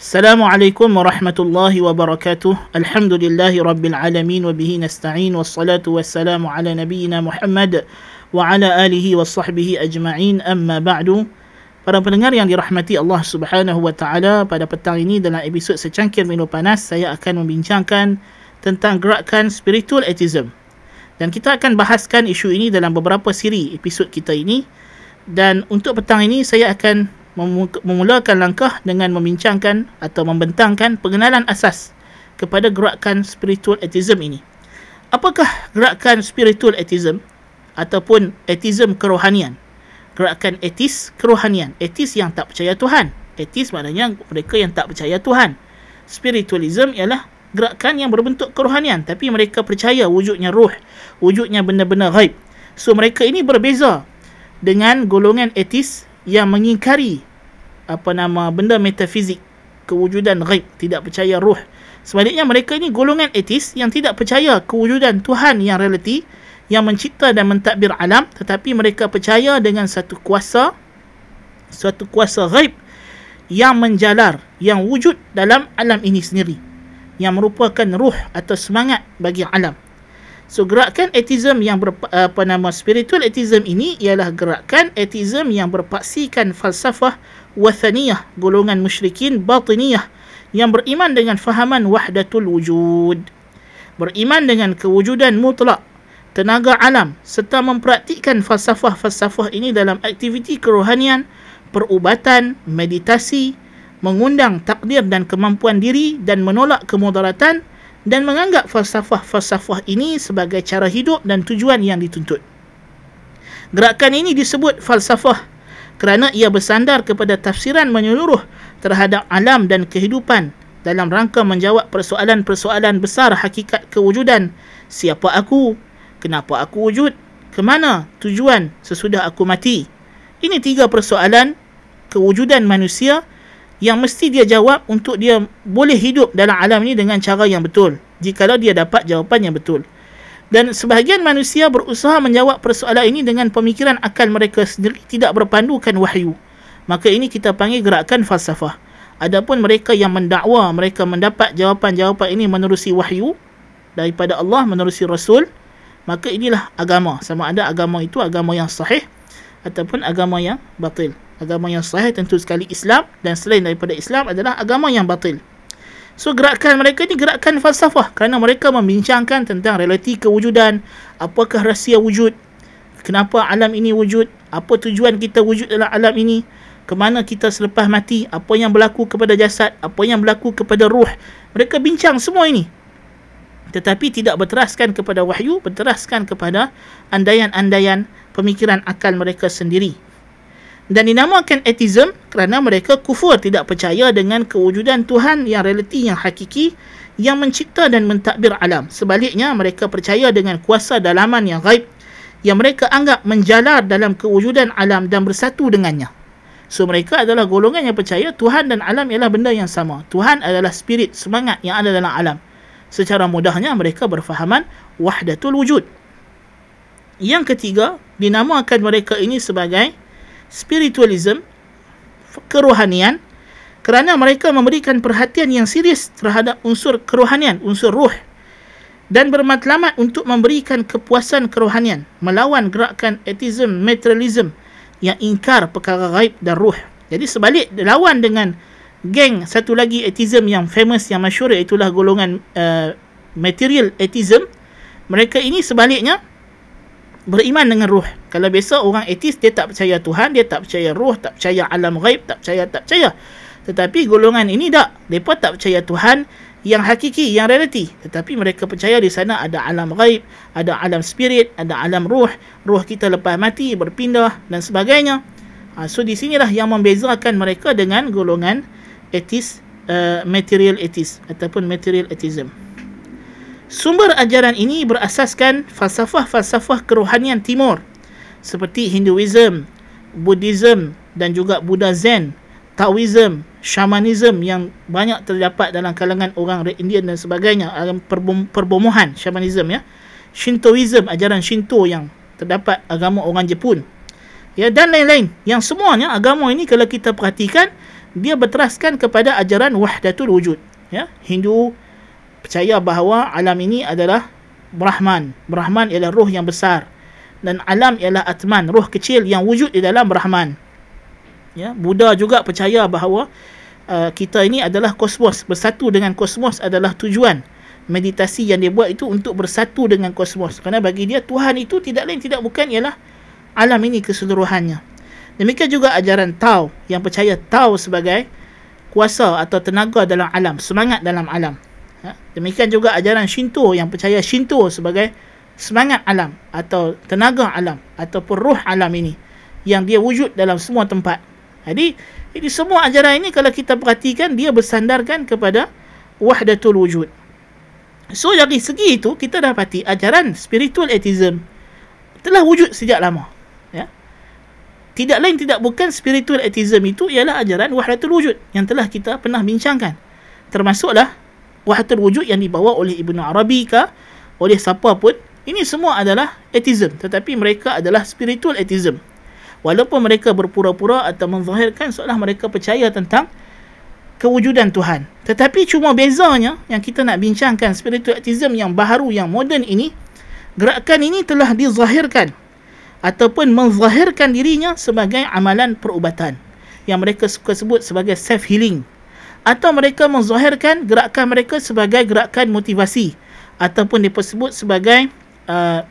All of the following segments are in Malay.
Assalamualaikum warahmatullahi wabarakatuh. Alhamdulillahi rabbil alamin لله رب العالمين وبه نستعين والصلاة والسلام على نبينا محمد وعلى آله وصحبه أجمعين أما Para pendengar yang dirahmati Allah Subhanahu wa taala, pada petang ini dalam episod Secangkir Minum Panas saya akan membincangkan tentang gerakan spiritual atheism. Dan kita akan bahaskan isu ini dalam beberapa siri episod kita ini. Dan untuk petang ini saya akan memulakan langkah dengan membincangkan atau membentangkan pengenalan asas kepada gerakan spiritual atheism ini. Apakah gerakan spiritual atheism ataupun atheism kerohanian? gerakan etis kerohanian. Etis yang tak percaya Tuhan. Etis maknanya mereka yang tak percaya Tuhan. Spiritualism ialah gerakan yang berbentuk kerohanian tapi mereka percaya wujudnya roh, wujudnya benda-benda gaib. So mereka ini berbeza dengan golongan etis yang mengingkari apa nama benda metafizik, kewujudan gaib, tidak percaya roh. Sebaliknya mereka ini golongan etis yang tidak percaya kewujudan Tuhan yang realiti yang mencipta dan mentadbir alam tetapi mereka percaya dengan satu kuasa suatu kuasa ghaib yang menjalar yang wujud dalam alam ini sendiri yang merupakan ruh atau semangat bagi alam so gerakan atheism yang ber, apa nama spiritual atheism ini ialah gerakan atheism yang berpaksikan falsafah wathaniyah golongan musyrikin batiniyah yang beriman dengan fahaman wahdatul wujud. Beriman dengan kewujudan mutlak tenaga alam serta mempraktikkan falsafah-falsafah ini dalam aktiviti kerohanian, perubatan, meditasi, mengundang takdir dan kemampuan diri dan menolak kemudaratan dan menganggap falsafah-falsafah ini sebagai cara hidup dan tujuan yang dituntut. Gerakan ini disebut falsafah kerana ia bersandar kepada tafsiran menyeluruh terhadap alam dan kehidupan dalam rangka menjawab persoalan-persoalan besar hakikat kewujudan siapa aku, Kenapa aku wujud? Kemana tujuan sesudah aku mati? Ini tiga persoalan kewujudan manusia yang mesti dia jawab untuk dia boleh hidup dalam alam ini dengan cara yang betul. Jikalau dia dapat jawapan yang betul. Dan sebahagian manusia berusaha menjawab persoalan ini dengan pemikiran akal mereka sendiri tidak berpandukan wahyu. Maka ini kita panggil gerakan falsafah. Adapun mereka yang mendakwa mereka mendapat jawapan-jawapan ini menerusi wahyu daripada Allah menerusi Rasul, maka inilah agama sama ada agama itu agama yang sahih ataupun agama yang batil agama yang sahih tentu sekali Islam dan selain daripada Islam adalah agama yang batil. So gerakan mereka ini gerakan falsafah kerana mereka membincangkan tentang realiti kewujudan apakah rahsia wujud kenapa alam ini wujud apa tujuan kita wujud dalam alam ini ke mana kita selepas mati apa yang berlaku kepada jasad apa yang berlaku kepada ruh. Mereka bincang semua ini. Tetapi tidak berteraskan kepada wahyu berteraskan kepada andaian-andaian pemikiran akal mereka sendiri dan dinamakan atheism kerana mereka kufur tidak percaya dengan kewujudan Tuhan yang realiti yang hakiki yang mencipta dan mentadbir alam sebaliknya mereka percaya dengan kuasa dalaman yang gaib yang mereka anggap menjalar dalam kewujudan alam dan bersatu dengannya So mereka adalah golongan yang percaya Tuhan dan alam ialah benda yang sama. Tuhan adalah spirit, semangat yang ada dalam alam secara mudahnya mereka berfahaman wahdatul wujud. Yang ketiga, dinamakan mereka ini sebagai spiritualism, kerohanian kerana mereka memberikan perhatian yang serius terhadap unsur kerohanian, unsur ruh dan bermatlamat untuk memberikan kepuasan kerohanian melawan gerakan atheism, materialism yang ingkar perkara gaib dan ruh. Jadi sebalik lawan dengan geng satu lagi atheism yang famous yang masyhur iaitu golongan uh, material atheism mereka ini sebaliknya beriman dengan ruh kalau biasa orang atheist dia tak percaya Tuhan dia tak percaya ruh tak percaya alam gaib tak percaya tak percaya. Tetapi golongan ini tak. Mereka tak percaya Tuhan yang hakiki yang realiti. Tetapi mereka percaya di sana ada alam gaib ada alam spirit ada alam ruh ruh kita lepas mati berpindah dan sebagainya. Ha, so di sinilah yang membezakan mereka dengan golongan atheist, uh, material atheist ataupun material atheism. Sumber ajaran ini berasaskan falsafah-falsafah kerohanian timur seperti Hinduism, Buddhism dan juga Buddha Zen, Taoism, Shamanism yang banyak terdapat dalam kalangan orang Indian dan sebagainya, perbomohan Shamanism ya. Shintoism, ajaran Shinto yang terdapat agama orang Jepun. Ya dan lain-lain. Yang semuanya agama ini kalau kita perhatikan dia berteraskan kepada ajaran wahdatul wujud ya Hindu percaya bahawa alam ini adalah Brahman Brahman ialah roh yang besar dan alam ialah atman roh kecil yang wujud di dalam Brahman ya Buddha juga percaya bahawa uh, kita ini adalah kosmos. Bersatu dengan kosmos adalah tujuan. Meditasi yang dia buat itu untuk bersatu dengan kosmos. Kerana bagi dia Tuhan itu tidak lain tidak bukan ialah alam ini keseluruhannya. Demikian juga ajaran Tao yang percaya Tao sebagai kuasa atau tenaga dalam alam, semangat dalam alam. Ya. Demikian juga ajaran Shinto yang percaya Shinto sebagai semangat alam atau tenaga alam ataupun roh alam ini yang dia wujud dalam semua tempat. Jadi, ini semua ajaran ini kalau kita perhatikan dia bersandarkan kepada wahdatul wujud. So dari segi itu kita dapati ajaran spiritual atheism telah wujud sejak lama tidak lain tidak bukan spiritual atheism itu ialah ajaran wahdatul wujud yang telah kita pernah bincangkan termasuklah wahdatul wujud yang dibawa oleh Ibnu Arabi ke oleh siapa pun ini semua adalah atheism tetapi mereka adalah spiritual atheism walaupun mereka berpura-pura atau menzahirkan seolah mereka percaya tentang kewujudan Tuhan. Tetapi cuma bezanya yang kita nak bincangkan spiritual atheism yang baharu yang moden ini gerakan ini telah dizahirkan ataupun menzahirkan dirinya sebagai amalan perubatan yang mereka suka sebut sebagai self healing atau mereka menzahirkan gerakan mereka sebagai gerakan motivasi ataupun disebut sebagai uh,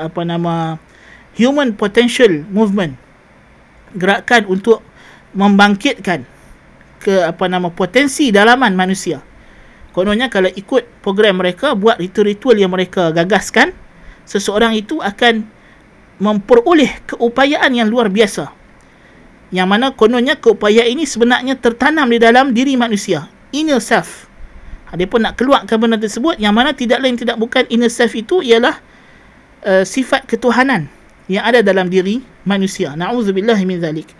apa nama human potential movement gerakan untuk membangkitkan ke apa nama potensi dalaman manusia kononnya kalau ikut program mereka buat ritual-ritual yang mereka gagaskan seseorang itu akan memperoleh keupayaan yang luar biasa. Yang mana kononnya keupayaan ini sebenarnya tertanam di dalam diri manusia. Inner self. Dia pun nak keluarkan benda tersebut yang mana tidak lain tidak bukan inner self itu ialah uh, sifat ketuhanan yang ada dalam diri manusia. Na'udzubillah min zalik.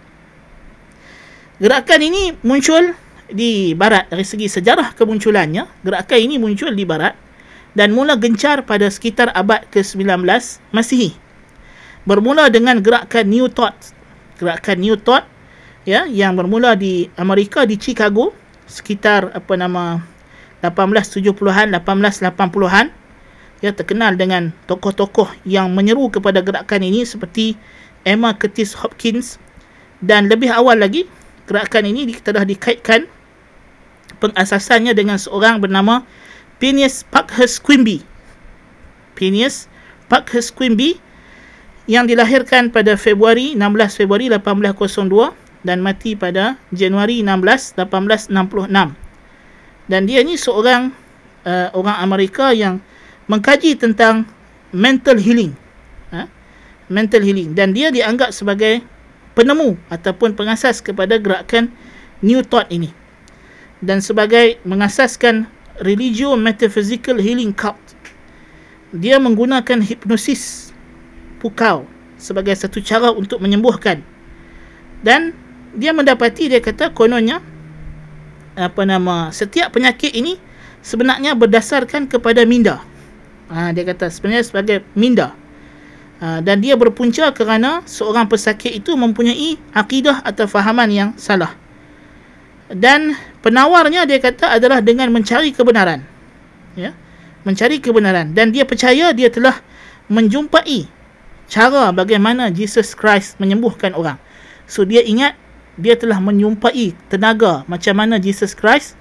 Gerakan ini muncul di barat dari segi sejarah kemunculannya. Gerakan ini muncul di barat dan mula gencar pada sekitar abad ke-19 Masihi bermula dengan gerakan New Thought gerakan New Thought ya yang bermula di Amerika di Chicago sekitar apa nama 1870-an 1880-an ya terkenal dengan tokoh-tokoh yang menyeru kepada gerakan ini seperti Emma Curtis Hopkins dan lebih awal lagi gerakan ini telah dikaitkan pengasasannya dengan seorang bernama Phineas Parkhurst Quimby Phineas Parkhurst Quimby yang dilahirkan pada Februari 16 Februari 1802 dan mati pada Januari 16 1866. Dan dia ni seorang uh, orang Amerika yang mengkaji tentang mental healing. Ha? Mental healing dan dia dianggap sebagai penemu ataupun pengasas kepada gerakan New Thought ini. Dan sebagai mengasaskan Religio Metaphysical Healing Cult. Dia menggunakan hipnosis pukau sebagai satu cara untuk menyembuhkan. Dan dia mendapati dia kata kononnya apa nama setiap penyakit ini sebenarnya berdasarkan kepada minda. Ha, dia kata sebenarnya sebagai minda. Ha, dan dia berpunca kerana seorang pesakit itu mempunyai akidah atau fahaman yang salah. Dan penawarnya dia kata adalah dengan mencari kebenaran. Ya. Mencari kebenaran dan dia percaya dia telah menjumpai cara bagaimana Jesus Christ menyembuhkan orang. So dia ingat dia telah menyumpai tenaga macam mana Jesus Christ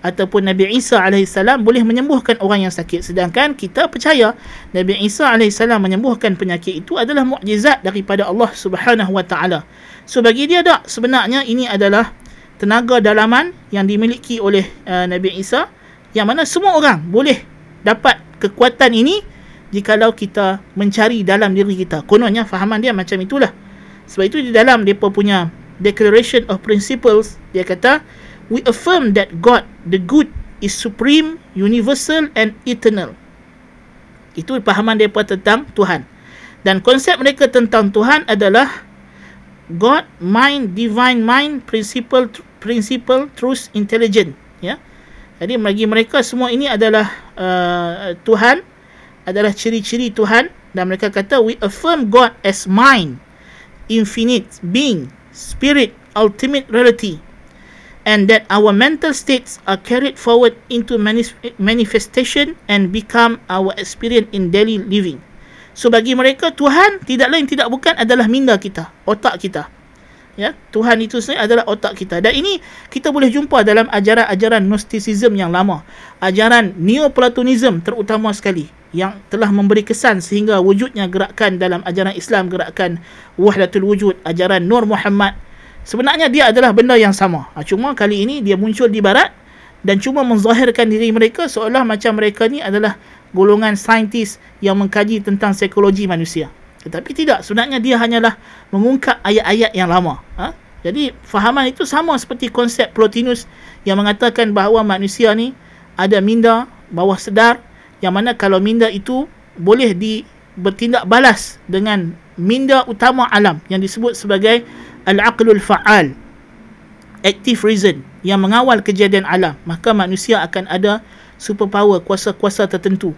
ataupun Nabi Isa AS boleh menyembuhkan orang yang sakit. Sedangkan kita percaya Nabi Isa AS menyembuhkan penyakit itu adalah mukjizat daripada Allah Subhanahu Wa Taala. So bagi dia tak sebenarnya ini adalah tenaga dalaman yang dimiliki oleh uh, Nabi Isa yang mana semua orang boleh dapat kekuatan ini jikalau kita mencari dalam diri kita. Kononnya fahaman dia macam itulah. Sebab itu di dalam dia punya Declaration of Principles, dia kata, We affirm that God, the good, is supreme, universal and eternal. Itu fahaman mereka tentang Tuhan. Dan konsep mereka tentang Tuhan adalah God, mind, divine mind, principle, principle, truth, intelligent. Ya. Jadi bagi mereka semua ini adalah uh, Tuhan adalah ciri-ciri Tuhan dan mereka kata we affirm God as mind, infinite, being, spirit, ultimate reality. and that our mental states are carried forward into manis- manifestation and become our experience in daily living. So bagi mereka Tuhan tidak lain tidak bukan adalah minda kita, otak kita. Ya, Tuhan itu sendiri adalah otak kita. Dan ini kita boleh jumpa dalam ajaran-ajaran Gnosticism yang lama. Ajaran Neoplatonism terutama sekali yang telah memberi kesan sehingga wujudnya gerakan dalam ajaran Islam, gerakan Wahdatul Wujud, ajaran Nur Muhammad Sebenarnya dia adalah benda yang sama. Ha, cuma kali ini dia muncul di barat dan cuma menzahirkan diri mereka seolah macam mereka ni adalah golongan saintis yang mengkaji tentang psikologi manusia. Tetapi tidak, sebenarnya dia hanyalah mengungkap ayat-ayat yang lama. Ha? Jadi fahaman itu sama seperti konsep Plotinus yang mengatakan bahawa manusia ni ada minda bawah sedar yang mana kalau minda itu boleh di bertindak balas dengan minda utama alam yang disebut sebagai al-aqlul fa'al active reason yang mengawal kejadian alam. Maka manusia akan ada superpower kuasa-kuasa tertentu.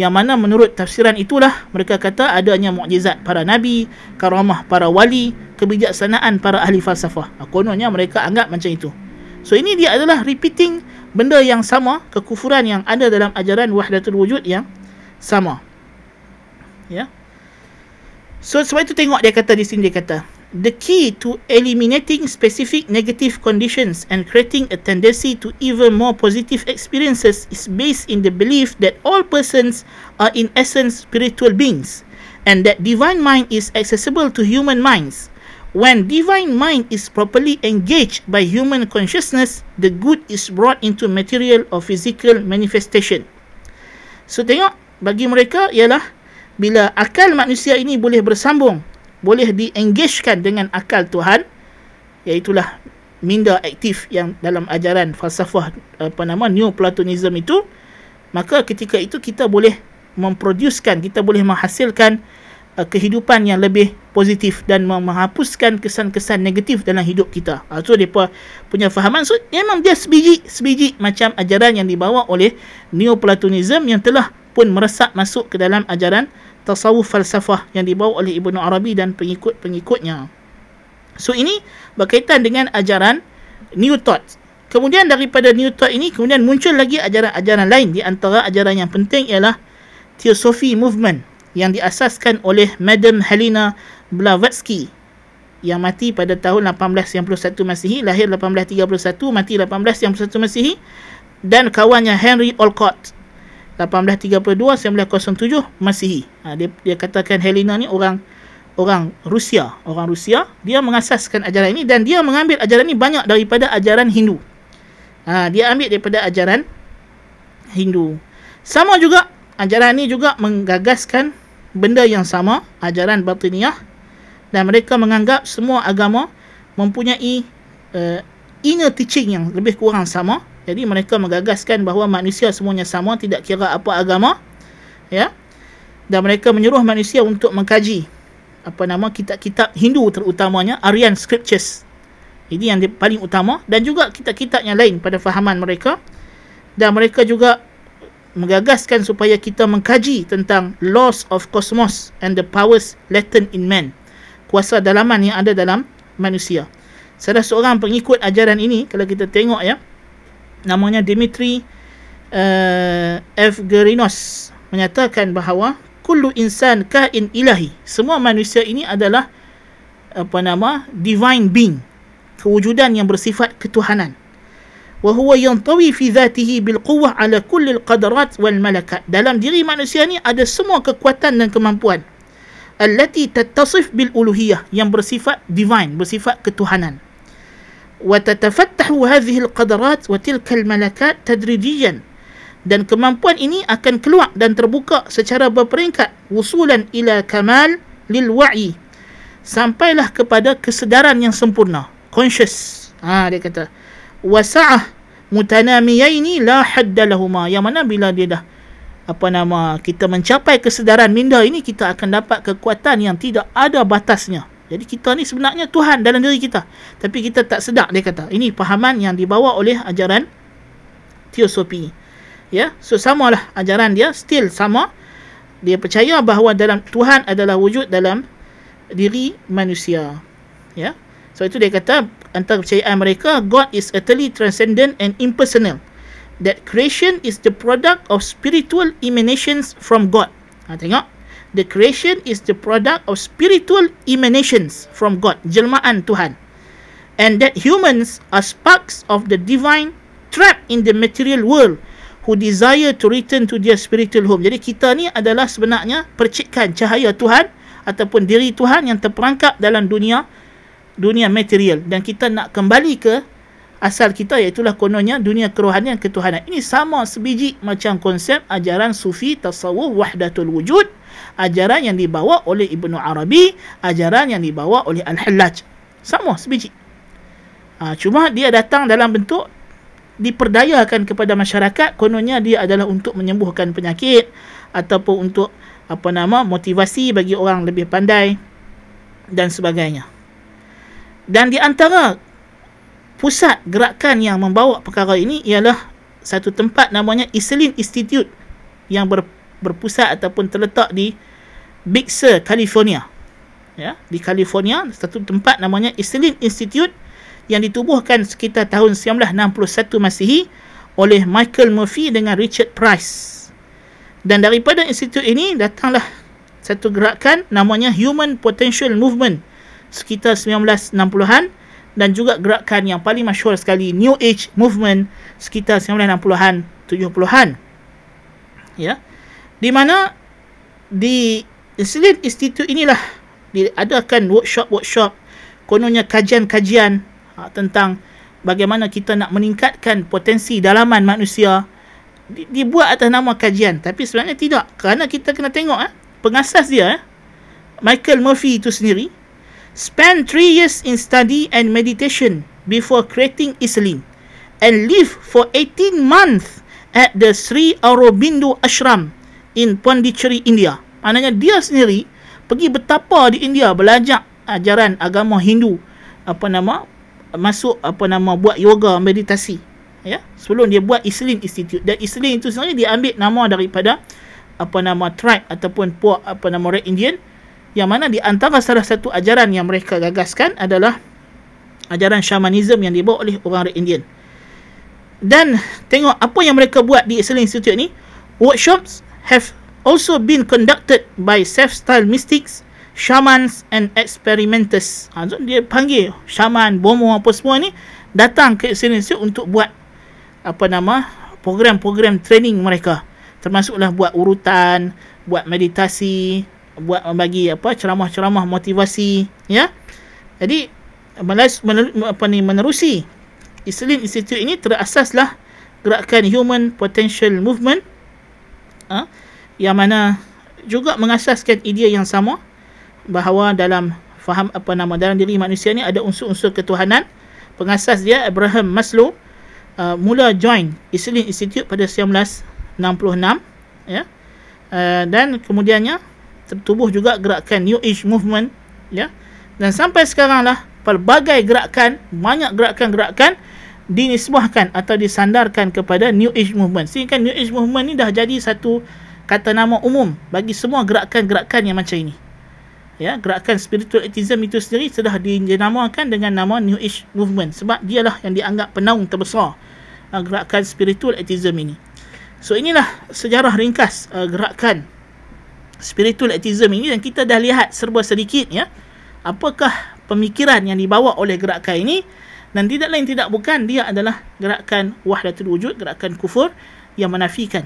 Yang mana menurut tafsiran itulah mereka kata adanya mukjizat para nabi karamah para wali kebijaksanaan para ahli falsafah. Kononnya mereka anggap macam itu. So ini dia adalah repeating benda yang sama kekufuran yang ada dalam ajaran wahdatul wujud yang sama ya so sebab itu tengok dia kata di sini dia kata the key to eliminating specific negative conditions and creating a tendency to even more positive experiences is based in the belief that all persons are in essence spiritual beings and that divine mind is accessible to human minds. When divine mind is properly engaged by human consciousness, the good is brought into material or physical manifestation. So tengok, bagi mereka ialah bila akal manusia ini boleh bersambung boleh diengagekan dengan akal Tuhan iaitulah minda aktif yang dalam ajaran falsafah apa nama neoplatonism itu maka ketika itu kita boleh memproducekan kita boleh menghasilkan uh, kehidupan yang lebih positif dan menghapuskan kesan-kesan negatif dalam hidup kita. Uh, so depa punya fahaman so memang dia sebiji sebiji macam ajaran yang dibawa oleh neoplatonism yang telah pun meresap masuk ke dalam ajaran tasawuf falsafah yang dibawa oleh Ibnu Arabi dan pengikut-pengikutnya. So ini berkaitan dengan ajaran New Thought. Kemudian daripada New Thought ini kemudian muncul lagi ajaran-ajaran lain di antara ajaran yang penting ialah Theosophy Movement yang diasaskan oleh Madam Helena Blavatsky yang mati pada tahun 1891 Masihi, lahir 1831, mati 1891 Masihi dan kawannya Henry Olcott 1832 1907 Masihi. Ha, dia dia katakan Helena ni orang orang Rusia, orang Rusia, dia mengasaskan ajaran ini dan dia mengambil ajaran ini banyak daripada ajaran Hindu. Ha, dia ambil daripada ajaran Hindu. Sama juga ajaran ini juga menggagaskan benda yang sama, ajaran batiniah dan mereka menganggap semua agama mempunyai uh, inner teaching yang lebih kurang sama jadi mereka menggagaskan bahawa manusia semuanya sama tidak kira apa agama ya. Dan mereka menyuruh manusia untuk mengkaji apa nama kitab-kitab Hindu terutamanya Aryan Scriptures. Ini yang paling utama dan juga kitab-kitab yang lain pada fahaman mereka. Dan mereka juga menggagaskan supaya kita mengkaji tentang laws of cosmos and the powers latent in man. Kuasa dalaman yang ada dalam manusia. Salah seorang pengikut ajaran ini kalau kita tengok ya, namanya Dimitri uh, Evgerinos menyatakan bahawa kullu insan kain ilahi semua manusia ini adalah apa nama divine being kewujudan yang bersifat ketuhanan wa huwa yantawi fi dhatihi bil quwwah ala kulli al qadarat wal malakat dalam diri manusia ni ada semua kekuatan dan kemampuan allati tattasif bil uluhiyah yang bersifat divine bersifat ketuhanan وتتفتح هذه القدرات وتلك الملكات تدريجيا dan kemampuan ini akan keluar dan terbuka secara berperingkat wusulan ila kamal lil wa'i sampailah kepada kesedaran yang sempurna conscious ha dia kata wasa'ah mutanamiyaini la hadda lahuma yang mana bila dia dah apa nama kita mencapai kesedaran minda ini kita akan dapat kekuatan yang tidak ada batasnya jadi kita ni sebenarnya Tuhan dalam diri kita. Tapi kita tak sedar dia kata. Ini pahaman yang dibawa oleh ajaran teosofi. Ya, so samalah ajaran dia still sama. Dia percaya bahawa dalam Tuhan adalah wujud dalam diri manusia. Ya. So itu dia kata antara kepercayaan mereka God is utterly transcendent and impersonal. That creation is the product of spiritual emanations from God. Ha, tengok. The creation is the product of spiritual emanations from God jelmaan Tuhan. And that humans are sparks of the divine trapped in the material world who desire to return to their spiritual home. Jadi kita ni adalah sebenarnya percikan cahaya Tuhan ataupun diri Tuhan yang terperangkap dalam dunia dunia material. Dan kita nak kembali ke asal kita iaitu kononnya dunia kerohanian ketuhanan. Ini sama sebiji macam konsep ajaran sufi tasawuf wahdatul wujud. Ajaran yang dibawa oleh Ibnu Arabi ajaran yang dibawa oleh Al-Hallaj. Sama sebiji. Ha, cuma dia datang dalam bentuk diperdayakan kepada masyarakat. Kononnya dia adalah untuk menyembuhkan penyakit ataupun untuk apa nama motivasi bagi orang lebih pandai dan sebagainya dan di antara pusat gerakan yang membawa perkara ini ialah satu tempat namanya Iselin Institute yang ber, berpusat ataupun terletak di Big Sur, California. Ya, di California, satu tempat namanya Iselin Institute yang ditubuhkan sekitar tahun 1961 Masihi oleh Michael Murphy dengan Richard Price. Dan daripada institut ini datanglah satu gerakan namanya Human Potential Movement sekitar 1960-an dan juga gerakan yang paling masyhur sekali New Age Movement sekitar 1960-an 70-an ya. Di mana di Islam Institute inilah diadakan workshop-workshop kononnya kajian-kajian ha, tentang bagaimana kita nak meningkatkan potensi dalaman manusia. Dibuat atas nama kajian tapi sebenarnya tidak. Kerana kita kena tengok eh, pengasas dia eh, Michael Murphy itu sendiri spent three years in study and meditation before creating Islam and live for 18 months at the Sri Aurobindo Ashram in Pondicherry, India. Maknanya dia sendiri pergi betapa di India belajar ajaran agama Hindu apa nama masuk apa nama buat yoga meditasi ya. Sebelum dia buat Islam Institute. Dan Islam itu sebenarnya dia ambil nama daripada apa nama tribe ataupun puak apa nama Red Indian yang mana di antara salah satu ajaran yang mereka gagaskan adalah ajaran shamanism yang dibawa oleh orang Indian. Dan tengok apa yang mereka buat di Islam Institute ni, workshops have also been conducted by self-styled mystics, shamans and experimenters. Ha, so dia panggil shaman, bomo apa semua ni datang ke Islam Institute untuk buat apa nama program-program training mereka. Termasuklah buat urutan, buat meditasi, buat bagi apa ceramah-ceramah motivasi ya. Jadi melas, mener, apa ni menerusi Islam Institute ini terasaslah gerakan Human Potential Movement ha, yang mana juga mengasaskan idea yang sama bahawa dalam faham apa nama dalam diri manusia ni ada unsur-unsur ketuhanan. Pengasas dia Abraham Maslow uh, mula join Islam Institute pada 1966 ya. Uh, dan kemudiannya tertubuh juga gerakan New Age Movement ya. Dan sampai sekarang lah pelbagai gerakan banyak gerakan-gerakan dinisbahkan atau disandarkan kepada New Age Movement. Sehingga New Age Movement ni dah jadi satu kata nama umum bagi semua gerakan-gerakan yang macam ini. Ya gerakan spiritualism itu sendiri sudah dinamakan dengan nama New Age Movement sebab dialah yang dianggap penaung terbesar uh, gerakan spiritualism ini. So inilah sejarah ringkas uh, gerakan spiritual activism ini dan kita dah lihat serba sedikit ya. Apakah pemikiran yang dibawa oleh gerakan ini? Dan tidak lain tidak bukan dia adalah gerakan wahdatul wujud gerakan kufur yang menafikan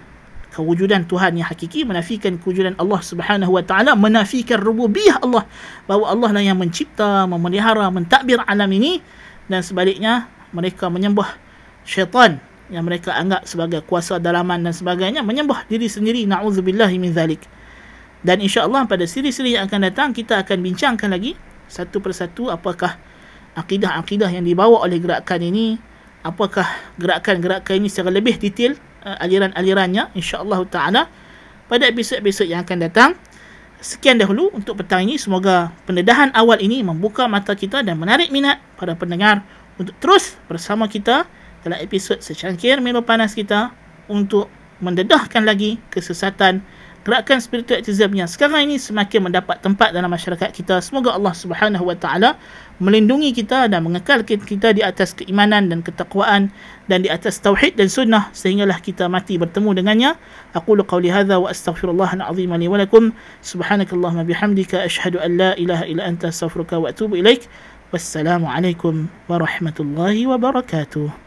kewujudan Tuhan yang hakiki menafikan kewujudan Allah Subhanahu wa taala menafikan rububiyah Allah bahawa Allah lah yang mencipta memelihara mentadbir alam ini. Dan sebaliknya mereka menyembah syaitan yang mereka anggap sebagai kuasa dalaman dan sebagainya menyembah diri sendiri. Naudzubillahi min zalik dan insya-Allah pada siri-siri yang akan datang kita akan bincangkan lagi satu persatu apakah akidah-akidah yang dibawa oleh gerakan ini, apakah gerakan-gerakan ini secara lebih detail uh, aliran-alirannya insya-Allah taala pada episod-episod yang akan datang. Sekian dahulu untuk petang ini semoga pendedahan awal ini membuka mata kita dan menarik minat para pendengar untuk terus bersama kita dalam episod secangkir minum panas kita untuk mendedahkan lagi kesesatan gerakan spiritualism yang sekarang ini semakin mendapat tempat dalam masyarakat kita. Semoga Allah Subhanahu Wa Taala melindungi kita dan mengekalkan kita di atas keimanan dan ketakwaan dan di atas tauhid dan sunnah sehinggalah kita mati bertemu dengannya. Aku qauli hadza wa astaghfirullah al-azim li wa lakum. Subhanakallahumma bihamdika asyhadu an la ilaha illa anta astaghfiruka wa atubu ilaik. Wassalamualaikum warahmatullahi wabarakatuh.